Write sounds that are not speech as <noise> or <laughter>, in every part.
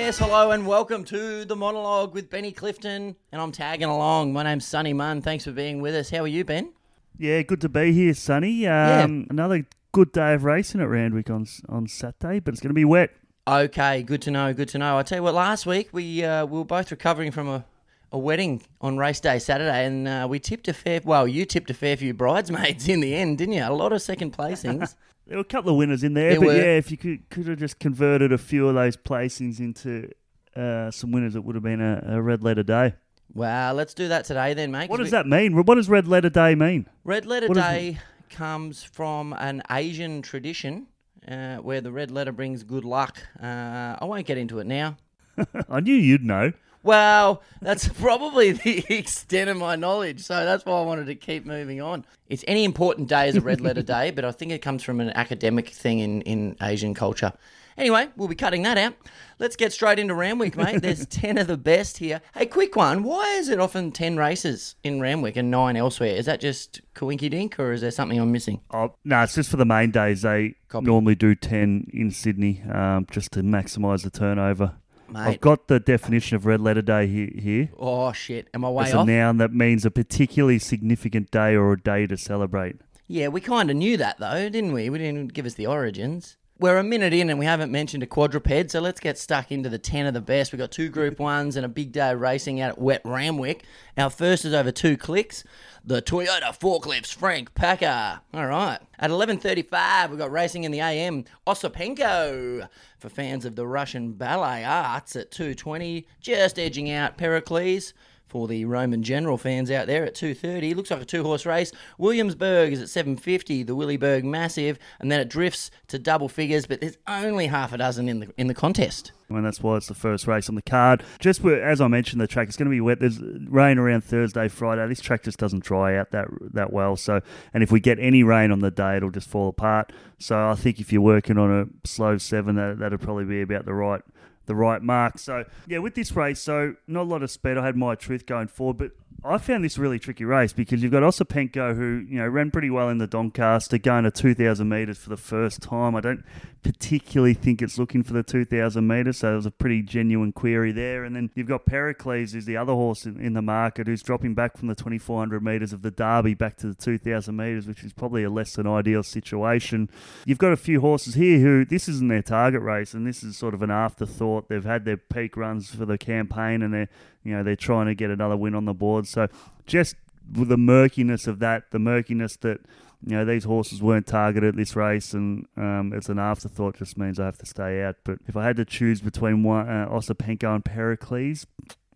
Yes, hello and welcome to the monologue with Benny Clifton, and I'm tagging along. My name's Sunny Munn. Thanks for being with us. How are you, Ben? Yeah, good to be here, Sunny. Um, Another good day of racing at Randwick on on Saturday, but it's going to be wet. Okay, good to know. Good to know. I tell you what, last week we uh, we were both recovering from a, a wedding on race day Saturday, and uh, we tipped a fair. Well, you tipped a fair few bridesmaids <laughs> in the end, didn't you? A lot of second placings. <laughs> There were a couple of winners in there, There but were. yeah, if you could could have just converted a few of those placings into uh, some winners, it would have been a, a red letter day. well, let's do that today then, mate. What does we- that mean? What does red letter day mean? Red letter What day comes from an Asian tradition. Uh, where the red letter brings good luck. Uh, I won't get into it now. <laughs> I knew you'd know. Well, that's <laughs> probably the extent of my knowledge, so that's why I wanted to keep moving on. It's any important day is a red letter day, but I think it comes from an academic thing in, in Asian culture. Anyway, we'll be cutting that out. Let's get straight into Randwick, mate. There's <laughs> 10 of the best here. Hey, quick one. Why is it often 10 races in Randwick and 9 elsewhere? Is that just coinky dink, or is there something I'm missing? Oh, no, it's just for the main days. They Copy. normally do 10 in Sydney um, just to maximise the turnover. Mate. I've got the definition of red letter day here. here. Oh, shit. Am I way It's a noun that means a particularly significant day or a day to celebrate. Yeah, we kind of knew that though, didn't we? We didn't give us the origins. We're a minute in and we haven't mentioned a quadruped, so let's get stuck into the 10 of the best. We've got two Group <laughs> 1s and a big day of racing out at Wet Randwick. Our first is over two clicks. The Toyota Forklifts Frank Packer. All right. At 11.35, we've got racing in the AM. Osipenko for fans of the Russian ballet arts at 2.20. Just edging out Pericles for the Roman general fans out there at 2.30. Looks like a two-horse race. Williamsburg is at 7.50, the Willyburg Massive, and then it drifts to double figures, but there's only half a dozen in the in the contest. and that's why it's the first race on the card. Just as I mentioned, the track is going to be wet. There's rain around Thursday, Friday. This track just doesn't dry out that that well. So, and if we get any rain on the day, it'll just fall apart. So, I think if you're working on a slow seven, that that'd probably be about the right the right mark. So, yeah, with this race, so not a lot of speed. I had my truth going forward, but I found this really tricky race because you've got Osipenko who, you know, ran pretty well in the Doncaster, going to 2,000 metres for the first time. I don't particularly think it's looking for the 2,000 metres, so there was a pretty genuine query there. And then you've got Pericles, who's the other horse in, in the market, who's dropping back from the 2,400 metres of the Derby back to the 2,000 metres, which is probably a less than ideal situation. You've got a few horses here who, this isn't their target race, and this is sort of an afterthought. They've had their peak runs for the campaign, and they're, you know, they're trying to get another win on the board. So just the murkiness of that, the murkiness that you know these horses weren't targeted this race, and um, it's an afterthought. Just means I have to stay out. But if I had to choose between one, uh, Osipenko and Pericles,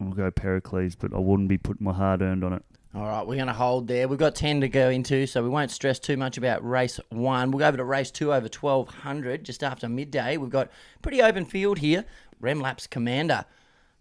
I'll go Pericles. But I wouldn't be putting my hard earned on it. All right, we're going to hold there. We've got 10 to go into, so we won't stress too much about race one. We'll go over to race two over 1200 just after midday. We've got pretty open field here. Rem Laps Commander.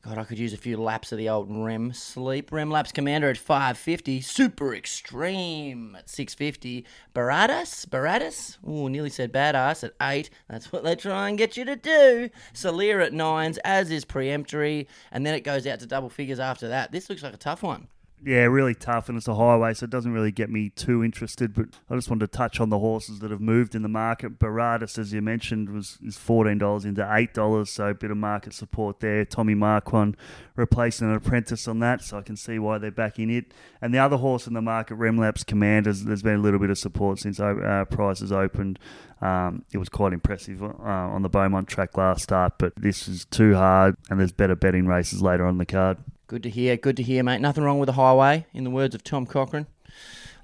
God, I could use a few laps of the old Rem sleep. Rem Laps Commander at 550. Super Extreme at 650. Baradas? Baradas? Ooh, nearly said badass at 8. That's what they try and get you to do. Salir at 9s, as is Preemptory. And then it goes out to double figures after that. This looks like a tough one. Yeah, really tough, and it's a highway, so it doesn't really get me too interested. But I just wanted to touch on the horses that have moved in the market. Baradas, as you mentioned, was is fourteen dollars into eight dollars, so a bit of market support there. Tommy Marquand replacing an apprentice on that, so I can see why they're backing it. And the other horse in the market, Remlaps Commanders, there's been a little bit of support since uh, prices opened. Um, it was quite impressive uh, on the Beaumont track last start, but this is too hard, and there's better betting races later on the card. Good to hear. Good to hear, mate. Nothing wrong with a highway, in the words of Tom Cochrane.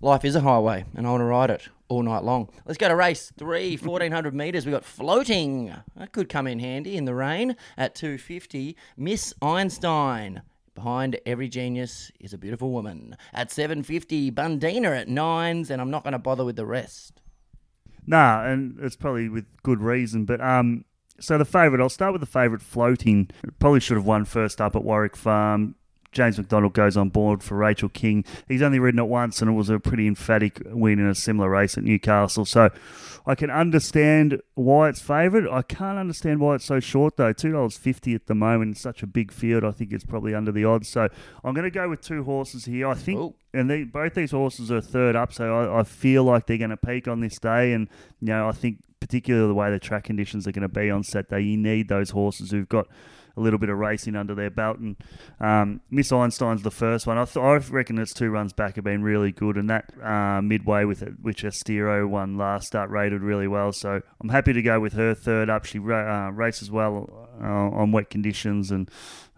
Life is a highway, and I want to ride it all night long. Let's go to race three, <laughs> 1400 metres. We've got floating. That could come in handy in the rain at 250. Miss Einstein. Behind every genius is a beautiful woman. At 750, Bundina at nines, and I'm not going to bother with the rest. Nah, and it's probably with good reason. But um, so the favourite, I'll start with the favourite floating. Probably should have won first up at Warwick Farm. James McDonald goes on board for Rachel King. He's only ridden it once, and it was a pretty emphatic win in a similar race at Newcastle. So I can understand why it's favourite. I can't understand why it's so short though. Two dollars fifty at the moment in such a big field. I think it's probably under the odds. So I'm going to go with two horses here. I think Ooh. and they, both these horses are third up, so I, I feel like they're going to peak on this day. And you know, I think particularly the way the track conditions are going to be on Saturday, you need those horses who've got a little bit of racing under their belt. And um, Miss Einstein's the first one. I, th- I reckon its two runs back have been really good, and that uh, midway with it, which Estero won last start rated really well. So I'm happy to go with her third up. She ra- uh, races well uh, on wet conditions and.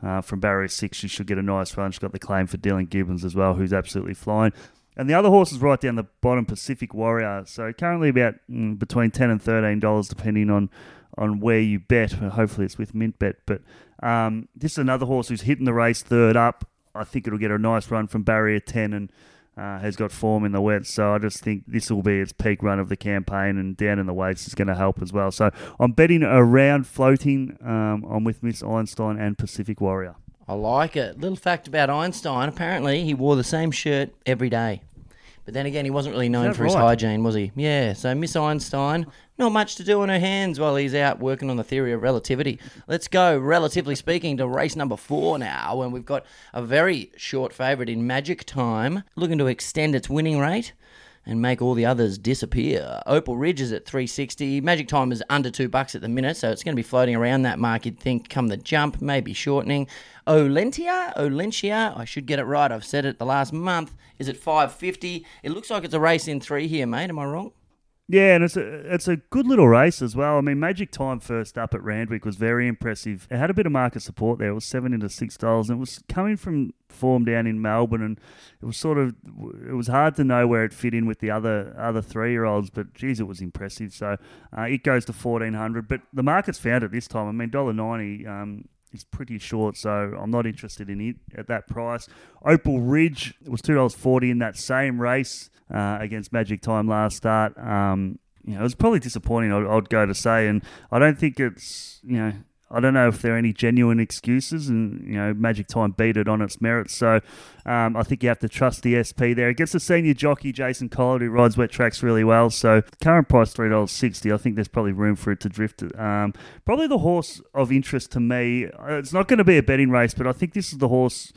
Uh, from barrier six, she should get a nice run. She's got the claim for Dylan Gibbons as well, who's absolutely flying. And the other horse is right down the bottom, Pacific Warrior. So currently about mm, between ten and thirteen dollars, depending on on where you bet. Hopefully it's with Mint Bet. But um, this is another horse who's hitting the race third up. I think it'll get a nice run from barrier ten and uh, has got form in the wet. So I just think this will be its peak run of the campaign, and down in the weights is going to help as well. So I'm betting around floating. Um, I'm with Miss Einstein and Pacific Warrior. I like it. Little fact about Einstein apparently, he wore the same shirt every day. But then again, he wasn't really known for his right? hygiene, was he? Yeah, so Miss Einstein, not much to do on her hands while he's out working on the theory of relativity. Let's go, relatively speaking, to race number four now, when we've got a very short favourite in Magic Time, looking to extend its winning rate and make all the others disappear. Opal Ridge is at 360. Magic Time is under two bucks at the minute, so it's going to be floating around that mark. You'd think come the jump, maybe shortening. Olentia, Olentia, I should get it right. I've said it the last month. Is at 550. It looks like it's a race in three here, mate. Am I wrong? Yeah, and it's a it's a good little race as well. I mean, Magic Time first up at Randwick was very impressive. It had a bit of market support there. It was seven into six dollars, and it was coming from form down in Melbourne, and it was sort of it was hard to know where it fit in with the other other three year olds. But geez, it was impressive. So uh, it goes to fourteen hundred. But the market's found it this time. I mean, dollar ninety. Um, is pretty short, so I'm not interested in it at that price. Opal Ridge was two dollars forty in that same race uh, against Magic Time last start. Um, you know, it was probably disappointing. I'd, I'd go to say, and I don't think it's you know. I don't know if there are any genuine excuses, and you know, Magic Time beat it on its merits. So, um, I think you have to trust the SP there. Gets the senior jockey Jason Collett, who rides wet tracks really well. So, current price three dollars sixty. I think there's probably room for it to drift. Um, probably the horse of interest to me. uh, It's not going to be a betting race, but I think this is the horse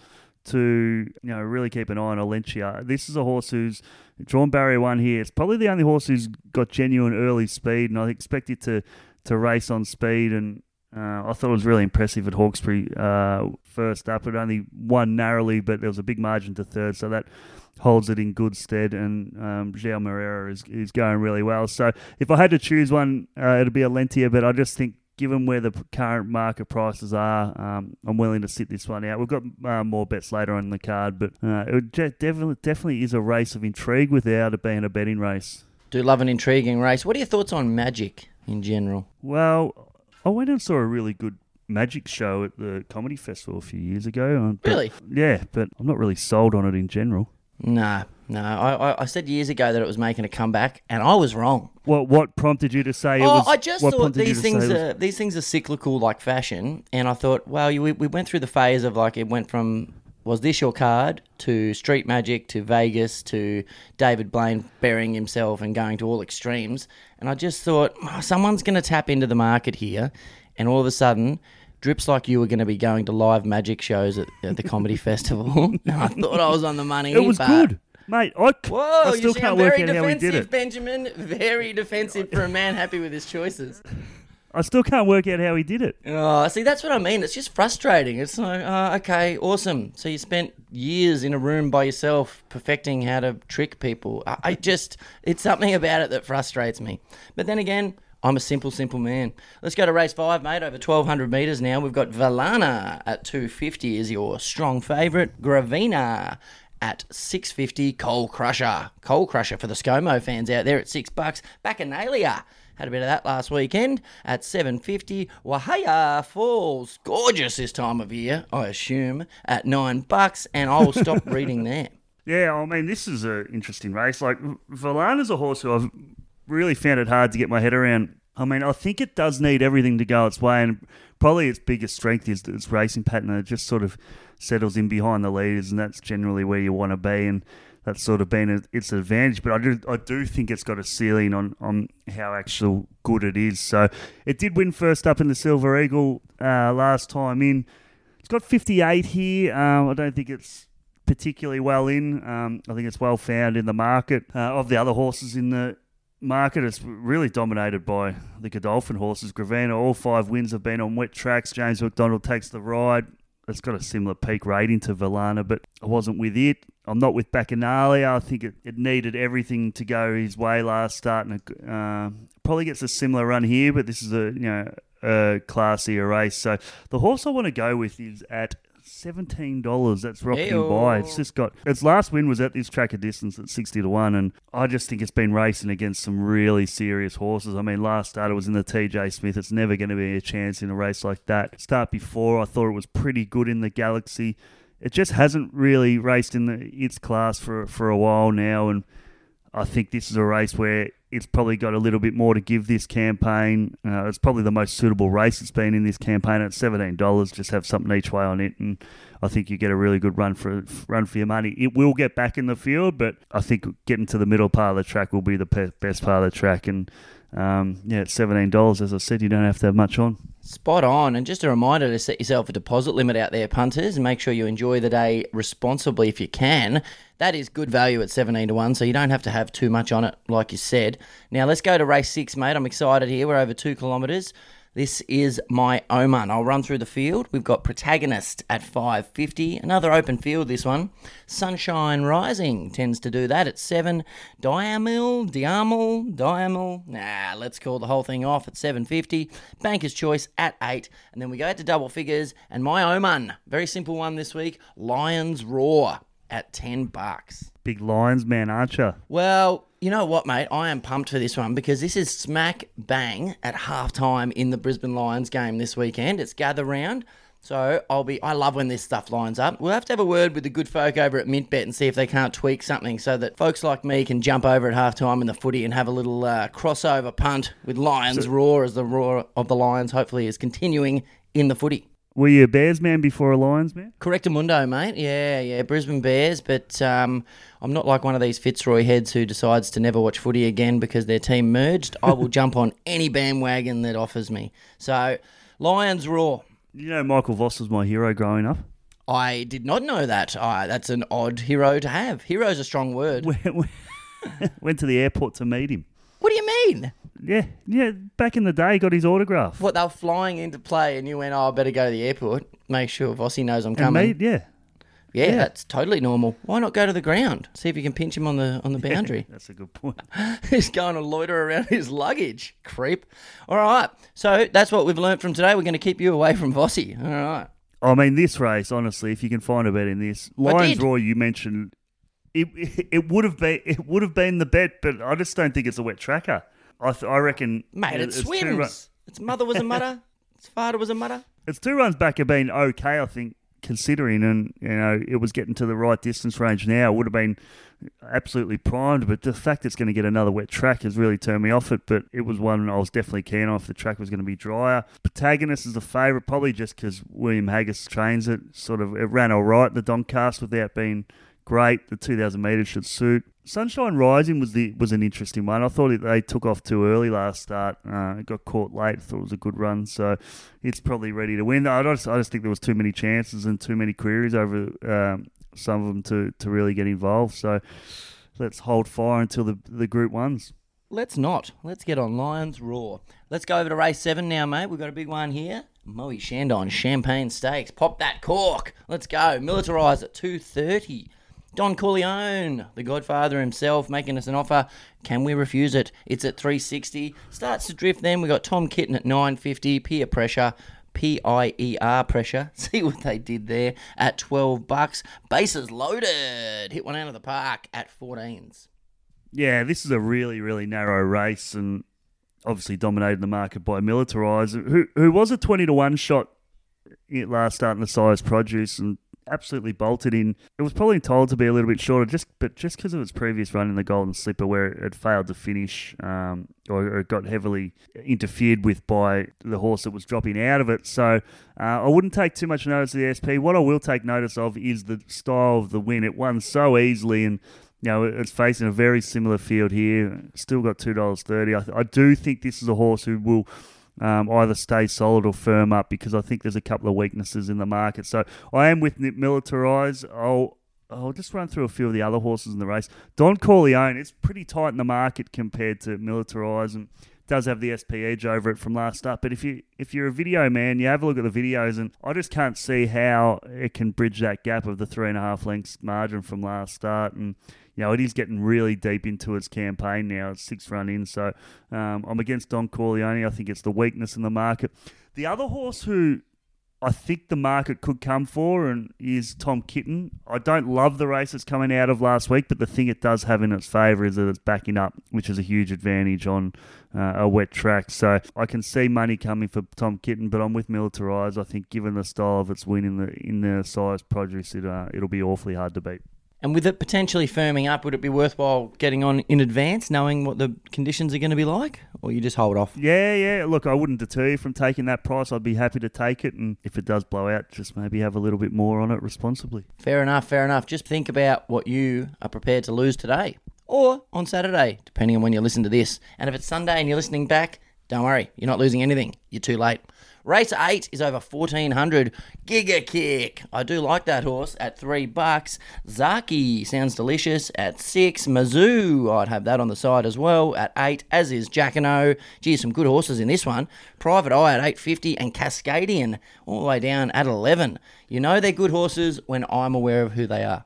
to you know really keep an eye on Olentia. This is a horse who's drawn barrier one here. It's probably the only horse who's got genuine early speed, and I expect it to to race on speed. And uh, I thought it was really impressive at Hawkesbury uh, first up. It only won narrowly, but there was a big margin to third, so that holds it in good stead. And um, Joao Moreira is is going really well. So if I had to choose one, uh, it'd be Olentia, but I just think. Given where the current market prices are, um, I'm willing to sit this one out. We've got uh, more bets later on in the card, but uh, it de- definitely definitely is a race of intrigue without it being a betting race. Do love an intriguing race. What are your thoughts on Magic in general? Well, I went and saw a really good magic show at the comedy festival a few years ago. uh, but- Really? Yeah, but I'm not really sold on it in general. No, no. I, I, I said years ago that it was making a comeback, and I was wrong. What what prompted you to say it Oh, was? I just thought these things it was- are these things are cyclical like fashion, and I thought, well, you, we, we went through the phase of like it went from was this your card to Street Magic to Vegas to David Blaine burying himself and going to all extremes, and I just thought oh, someone's going to tap into the market here, and all of a sudden. Drips like you were going to be going to live magic shows at, at the comedy <laughs> festival. <laughs> and I thought I was on the money. It was good, mate. I, Whoa, I you still can't work out how he did it. Benjamin. Very defensive for a man happy with his choices. I still can't work out how he did it. Oh, see, that's what I mean. It's just frustrating. It's like, oh, okay, awesome. So you spent years in a room by yourself perfecting how to trick people. I, I just, it's something about it that frustrates me. But then again, I'm a simple, simple man. Let's go to race five, mate. Over 1,200 metres now. We've got Valana at 250 is your strong favourite. Gravina at 650. Coal Crusher. Coal Crusher for the ScoMo fans out there at six bucks. Bacchanalia. Had a bit of that last weekend at 750. Wahaya Falls, gorgeous this time of year, I assume, at nine bucks, and I will stop <laughs> reading there. Yeah, I mean, this is an interesting race. Like, Valana's a horse who I've really found it hard to get my head around. I mean, I think it does need everything to go its way, and probably its biggest strength is its racing pattern. It just sort of settles in behind the leaders, and that's generally where you want to be, and that's sort of been a, its advantage. But I do, I do think it's got a ceiling on, on how actual good it is. So it did win first up in the Silver Eagle uh, last time in. It's got 58 here. Um, I don't think it's particularly well in. Um, I think it's well found in the market. Uh, of the other horses in the market is really dominated by the Godolphin horses. Gravana, all five wins have been on wet tracks. James McDonald takes the ride. It's got a similar peak rating to Villana, but I wasn't with it. I'm not with Bacchanalia. I think it, it needed everything to go his way last start, and uh, probably gets a similar run here. But this is a you know a classier race. So the horse I want to go with is at seventeen dollars. That's rocking Hey-o. by. It's just got its last win was at this track of distance at sixty to one, and I just think it's been racing against some really serious horses. I mean, last start it was in the TJ Smith. It's never going to be a chance in a race like that. Start before I thought it was pretty good in the Galaxy. It just hasn't really raced in the, its class for for a while now, and I think this is a race where it's probably got a little bit more to give this campaign. Uh, it's probably the most suitable race it's been in this campaign at seventeen dollars. Just have something each way on it, and I think you get a really good run for run for your money. It will get back in the field, but I think getting to the middle part of the track will be the pe- best part of the track. And um, yeah, it's seventeen dollars, as I said, you don't have to have much on. Spot on. And just a reminder to set yourself a deposit limit out there, punters, and make sure you enjoy the day responsibly if you can. That is good value at 17 to 1, so you don't have to have too much on it, like you said. Now, let's go to race six, mate. I'm excited here. We're over two kilometres. This is my Oman. I'll run through the field. We've got Protagonist at 550. Another open field, this one. Sunshine Rising tends to do that at 7. Diamil, Diamel, Diamel. Nah, let's call the whole thing off at 750. Banker's Choice at 8. And then we go to double figures. And my Oman, very simple one this week. Lions Roar at 10 bucks. Big Lions man, aren't you? Well, you know what, mate? I am pumped for this one because this is smack bang at halftime in the Brisbane Lions game this weekend. It's gather round. So I'll be. I love when this stuff lines up. We'll have to have a word with the good folk over at Mintbet and see if they can't tweak something so that folks like me can jump over at halftime in the footy and have a little uh, crossover punt with Lions roar as the roar of the Lions hopefully is continuing in the footy. Were you a Bears man before a Lions man? Correctamundo, mate. Yeah, yeah, Brisbane Bears. But um, I'm not like one of these Fitzroy heads who decides to never watch footy again because their team merged. I will <laughs> jump on any bandwagon that offers me. So, Lions roar. You know, Michael Voss was my hero growing up. I did not know that. That's an odd hero to have. Hero's a strong word. <laughs> Went to the airport to meet him. What do you mean? Yeah, yeah. Back in the day, got his autograph. What, they were flying into play and you went, oh, I better go to the airport. Make sure Vossi knows I'm coming. yeah, yeah, yeah. that's totally normal. Why not go to the ground? See if you can pinch him on the on the boundary. <laughs> that's a good point. <laughs> He's going to loiter around <laughs> his luggage. Creep. All right. So that's what we've learned from today. We're going to keep you away from Vossi. All right. I mean, this race, honestly, if you can find a bet in this, Lions. Roar, you mentioned, it, it would have been it would have been the bet, but I just don't think it's a wet tracker. I th- I reckon, Mate, it it's two swims. run- its mother was a mutter. its father was a mutter. Its two runs back have been okay, I think, considering, and you know, it was getting to the right distance range now. It would have been absolutely primed, but the fact it's going to get another wet track has really turned me off it. But it was one I was definitely keen on if the track was going to be drier. Protagonist is a favourite, probably just because William Haggas trains it. Sort of, it ran all right the Doncast, without being great. The 2,000 metres should suit. Sunshine Rising was the was an interesting one. I thought it, they took off too early last start. Uh, it got caught late. Thought it was a good run, so it's probably ready to win. I just I just think there was too many chances and too many queries over um, some of them to, to really get involved. So let's hold fire until the the group ones. Let's not. Let's get on Lions Roar. Let's go over to race seven now, mate. We've got a big one here. Moe Shandon Champagne Stakes. Pop that cork. Let's go. Militarize at 2.30. Don Corleone, the godfather himself, making us an offer. Can we refuse it? It's at 360. Starts to drift then. we got Tom Kitten at 950. Peer pressure. P-I-E-R pressure. <laughs> See what they did there at 12 bucks. Bases loaded. Hit one out of the park at 14s. Yeah, this is a really really narrow race and obviously dominated the market by Militarize, who who was a twenty to one shot last start in the Sires' Produce and absolutely bolted in. It was probably told to be a little bit shorter, just but just because of its previous run in the Golden Slipper, where it failed to finish um, or, or it got heavily interfered with by the horse that was dropping out of it. So uh, I wouldn't take too much notice of the SP. What I will take notice of is the style of the win. It won so easily and. You know, it's facing a very similar field here. Still got two dollars thirty. I, I do think this is a horse who will um, either stay solid or firm up because I think there's a couple of weaknesses in the market. So I am with Militarize. I'll I'll just run through a few of the other horses in the race. Don Corleone, it's pretty tight in the market compared to Militarize and does have the SP edge over it from last up. But if you if you're a video man, you have a look at the videos, and I just can't see how it can bridge that gap of the three and a half lengths margin from last start. And you know, it is getting really deep into its campaign now. It's six run in, so um, I'm against Don Corleone. I think it's the weakness in the market. The other horse who I think the market could come for and is Tom Kitten. I don't love the race that's coming out of last week, but the thing it does have in its favour is that it's backing up, which is a huge advantage on uh, a wet track. So I can see money coming for Tom Kitten, but I'm with Militarize. I think given the style of its win in the in the Sires' Produce, it uh, it'll be awfully hard to beat. And with it potentially firming up, would it be worthwhile getting on in advance, knowing what the conditions are going to be like, or you just hold off? Yeah, yeah. Look, I wouldn't deter you from taking that price. I'd be happy to take it, and if it does blow out, just maybe have a little bit more on it responsibly. Fair enough, fair enough. Just think about what you are prepared to lose today or on Saturday, depending on when you listen to this. And if it's Sunday and you're listening back, don't worry, you're not losing anything. You're too late. Race eight is over fourteen hundred. Giga Kick. I do like that horse at three bucks. Zaaki sounds delicious at six. Mizzou, I'd have that on the side as well at eight. As is Jacquinot. Gee, some good horses in this one. Private Eye at eight fifty and Cascadian all the way down at eleven. You know they're good horses when I'm aware of who they are.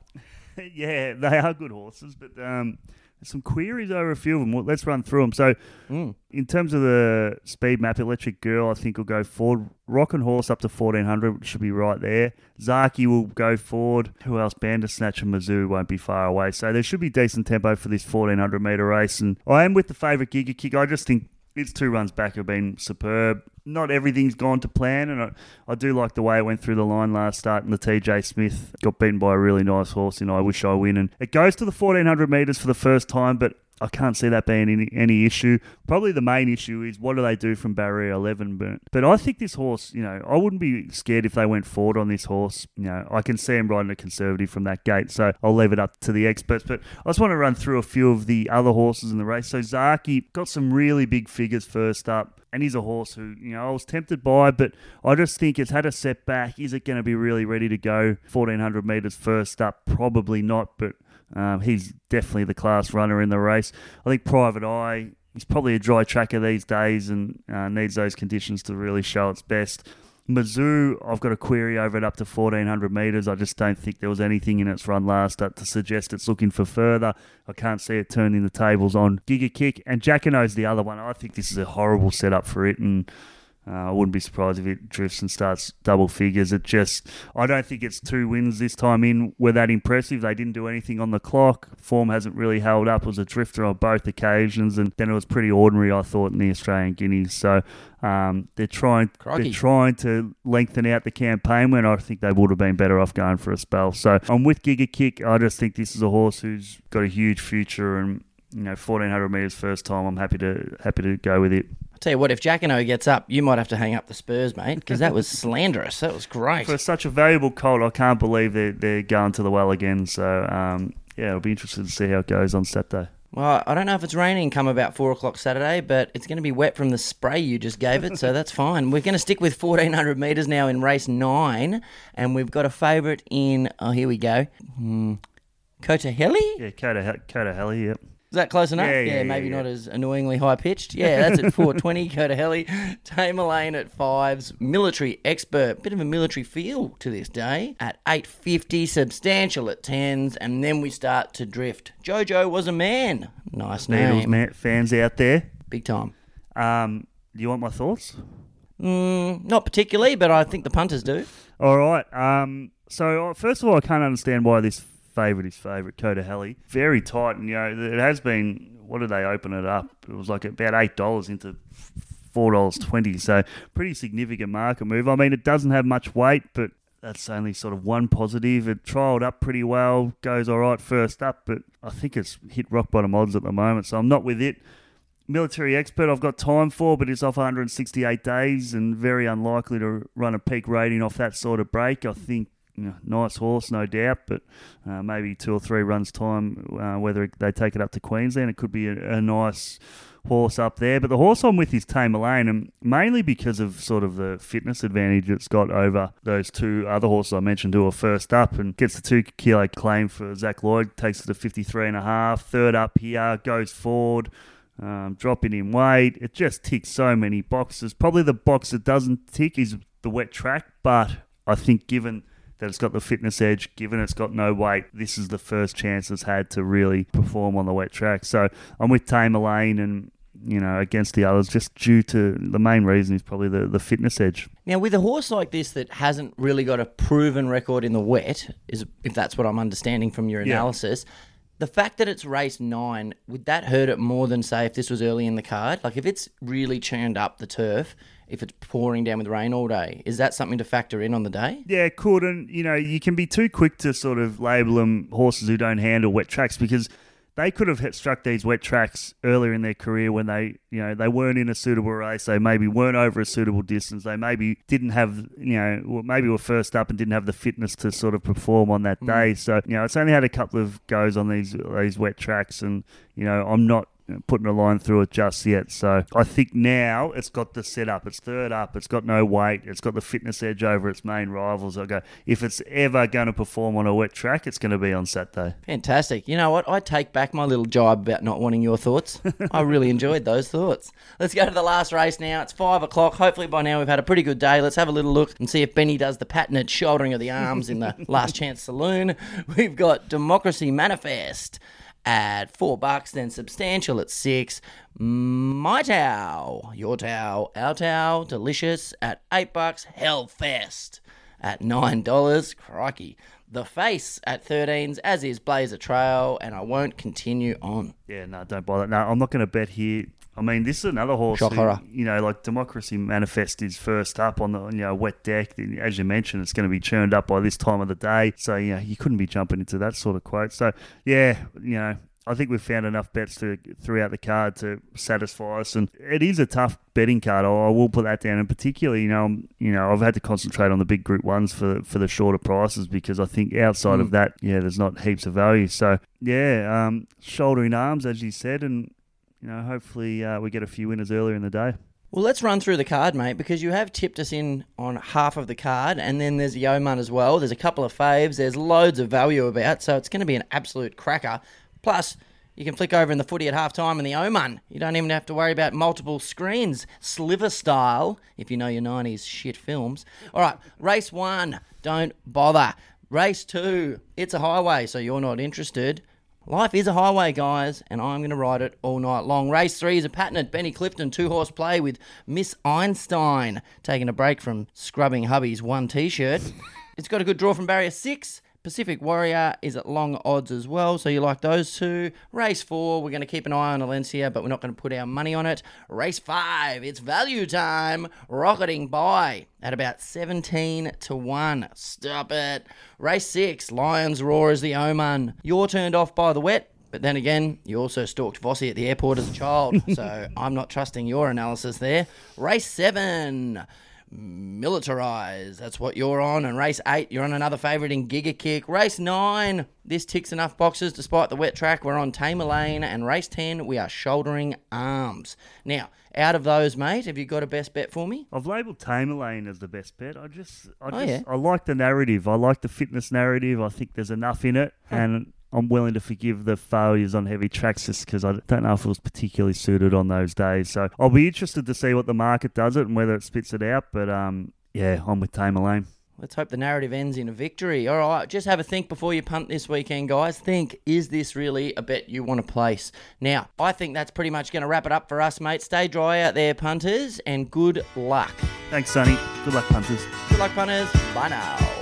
<laughs> yeah, they are good horses, but um, some queries over a few of them. Well, let's run through them. So, Mm. in terms of the speed map, Electric Girl, I think will go forward. Rock and Horse up to 1400 which should be right there. Zaaki will go forward. Who else? Bandersnatch and Mizzou won't be far away. So there should be decent tempo for this 1400 metre race. And I am with the favourite Giga Kick. I just think its two runs back have been superb. Not everything's gone to plan, and I, I do like the way it went through the line last start. And the TJ Smith got beaten by a really nice horse in I Wish I Win, and it goes to the 1400 metres for the first time, but I can't see that being any, any issue. Probably the main issue is what do they do from barrier 11? But, but I think this horse, you know, I wouldn't be scared if they went forward on this horse. You know, I can see him riding a conservative from that gate, so I'll leave it up to the experts. But I just want to run through a few of the other horses in the race. So Zaaki got some really big figures first up. And he's a horse who, you know, I was tempted by, but I just think it's had a setback. Is it going to be really ready to go 1400 metres first up? Probably not, but um, he's definitely the class runner in the race. I think Private Eye, he's probably a dry tracker these days and uh, needs those conditions to really show its best. Mizzou, I've got a query over it up to 1400 metres. I just don't think there was anything in its run last up to suggest it's looking for further. I can't see it turning the tables on Giga Kick. And Jacquinot's the other one. I think this is a horrible setup for it. And uh, I wouldn't be surprised if it drifts and starts double figures. It just, I don't think its two wins this time in were that impressive. They didn't do anything on the clock. Form hasn't really held up. It was a drifter on both occasions, and then it was pretty ordinary, I thought, in the Australian Guineas. So um, they're trying, Crikey. they're trying to lengthen out the campaign when I think they would have been better off going for a spell. So I'm with Giga Kick. I just think this is a horse who's got a huge future and. You know, fourteen hundred meters first time. I'm happy to happy to go with it. Tell you what, if Jacquinot gets up, you might have to hang up the Spurs, mate, because that was <laughs> slanderous. That was great. for such a valuable colt, I can't believe they're, they're going to the well again. So, um, yeah, it'll be interesting to see how it goes on Saturday. Well, I don't know if it's raining come about four o'clock Saturday, but it's going to be wet from the spray you just gave it, so <laughs> that's fine. We're going to stick with 1400 metres now in race nine, and we've got a favourite in, oh, here we go, hmm, Kotaheli? Yeah, Coda, Coda Helly, yep. Is that close enough? Yeah, yeah, maybe yeah, not as annoyingly high pitched. Yeah, that's at 420. <laughs> Go Kotaheli. Tamerlane at fives. Military expert. Bit of a military feel to this day. At 850. Substantial at tens. And then we start to drift. Jojo was a man. Nice Needles name. man, fans out there. Big time. Um, do you want my thoughts? Mm, not particularly, but I think the punters do. All right. Um, so, uh, first of all, I can't understand why this favourite is favourite, Coda Helly. Very tight, and, you know, it has been, what did they open it up? It was like about $8 into $4.20, so pretty significant market move. I mean, it doesn't have much weight, but that's only sort of one positive. It trialled up pretty well, goes all right first up, but I think it's hit rock bottom odds at the moment, so I'm not with it. Military expert, I've got time for, but it's off 168 days and very unlikely to run a peak rating off that sort of break. I think nice horse, no doubt, but uh, maybe two or three runs time, uh, whether they take it up to Queensland, it could be a, a nice horse up there. But the horse I'm with is Tamerlane, and mainly because of sort of the fitness advantage it's got over those two other horses I mentioned who are first up and gets the two kilo claim for Zac Lloyd, takes it to 53 and a half. Third up here, goes forward. Um, dropping in weight, it just ticks so many boxes. Probably the box that doesn't tick is the wet track, but I think given that it's got the fitness edge, given it's got no weight, this is the first chance it's had to really perform on the wet track. So I'm with Tamerlane and you know, against the others, just due to the main reason is probably the, the fitness edge. Now, with a horse like this that hasn't really got a proven record in the wet, is if that's what I'm understanding from your Yeah. analysis, the fact that it's race nine, would that hurt it more than, say, if this was early in the card? Like, if it's really churned up the turf, if it's pouring down with rain all day, is that something to factor in on the day? Yeah, it could, and you know, you can be too quick to sort of label them horses who don't handle wet tracks because they could have struck these wet tracks earlier in their career when they, you know, they weren't in a suitable race. They maybe weren't over a suitable distance. They maybe didn't have, you know, well, maybe were first up and didn't have the fitness to sort of perform on that mm. day. So, you know, it's only had a couple of goes on these these wet tracks, and you know, I'm not putting a line through it just yet. So I think now it's got the setup. It's third up. It's got no weight. It's got the fitness edge over its main rivals. I go, if it's ever going to perform on a wet track, it's going to be on Saturday. Fantastic. You know what? I take back my little jibe about not wanting your thoughts. <laughs> I really enjoyed those thoughts. Let's go to the last race now. It's five o'clock. Hopefully, by now, we've had a pretty good day. Let's have a little look and see if Benny does the patented shouldering of the arms in the <laughs> Last Chance Saloon. We've got Democracy Manifest at four bucks, then Substantial at six. My Towel, Your Towel, Our Towel, Delicious at eight bucks. Hellfest at nine dollars. Crikey. The face at 13s, as is Blazer Trail, and I won't continue on. Yeah, no, don't bother. No, I'm not going to bet here. I mean, this is another horse. Shock who, horror. You know, like Democracy Manifest is first up on the you know wet deck. As you mentioned, it's going to be churned up by this time of the day. So you know, you couldn't be jumping into that sort of quote. So yeah, you know. I think we've found enough bets to throughout the card to satisfy us, and it is a tough betting card. I will put that down, and particularly, you know, you know, I've had to concentrate on the big Group Ones for for the shorter prices because I think outside of that, yeah, there's not heaps of value. So yeah, um, shouldering arms, as you said, and you know, hopefully uh, we get a few winners earlier in the day. Well, let's run through the card, mate, because you have tipped us in on half of the card, and then there's the Oman as well. There's a couple of faves. There's loads of value about, so it's going to be an absolute cracker. Plus, you can flick over in the footy at half time in the Oman. You don't even have to worry about multiple screens, sliver style, if you know your 90s shit films. All right, race one, don't bother. Race two, it's a highway, so you're not interested. Life is a highway, guys, and I'm going to ride it all night long. Race three is a patented Benny Clifton two horse play with Miss Einstein taking a break from scrubbing hubby's one t shirt. <laughs> it's got a good draw from barrier six. Pacific Warrior is at long odds as well, so you like those two. Race four, we're going to keep an eye on Alencia, but we're not going to put our money on it. Race five, it's value time, rocketing by at about 17 to 1. Stop it. Race six, Lions Roar is the Oman. You're turned off by the wet. But then again, you also stalked Vossi at the airport as a child, <laughs> so I'm not trusting your analysis there. Race seven, militarize. That's what you're on. And race eight, you're on another favourite in Giga Kick. Race nine, this ticks enough boxes despite the wet track. We're on Tamerlane. And race 10, we are shouldering arms. Now, out of those, mate, have you got a best bet for me? I've labelled Tamerlane as the best bet. I just, I Oh, just, yeah. I like the narrative. I like the fitness narrative. I think there's enough in it, and I'm willing to forgive the failures on heavy tracks just because I don't know if it was particularly suited on those days. So I'll be interested to see what the market does it and whether it spits it out. But um, yeah, I'm with Tamerlane. Let's hope the narrative ends in a victory. All right, just have a think before you punt this weekend, guys. Think, is this really a bet you want to place? Now, I think that's pretty much going to wrap it up for us, mate. Stay dry out there, punters, and good luck. Thanks, Sunny. Good luck, punters. Good luck, punters. Bye now.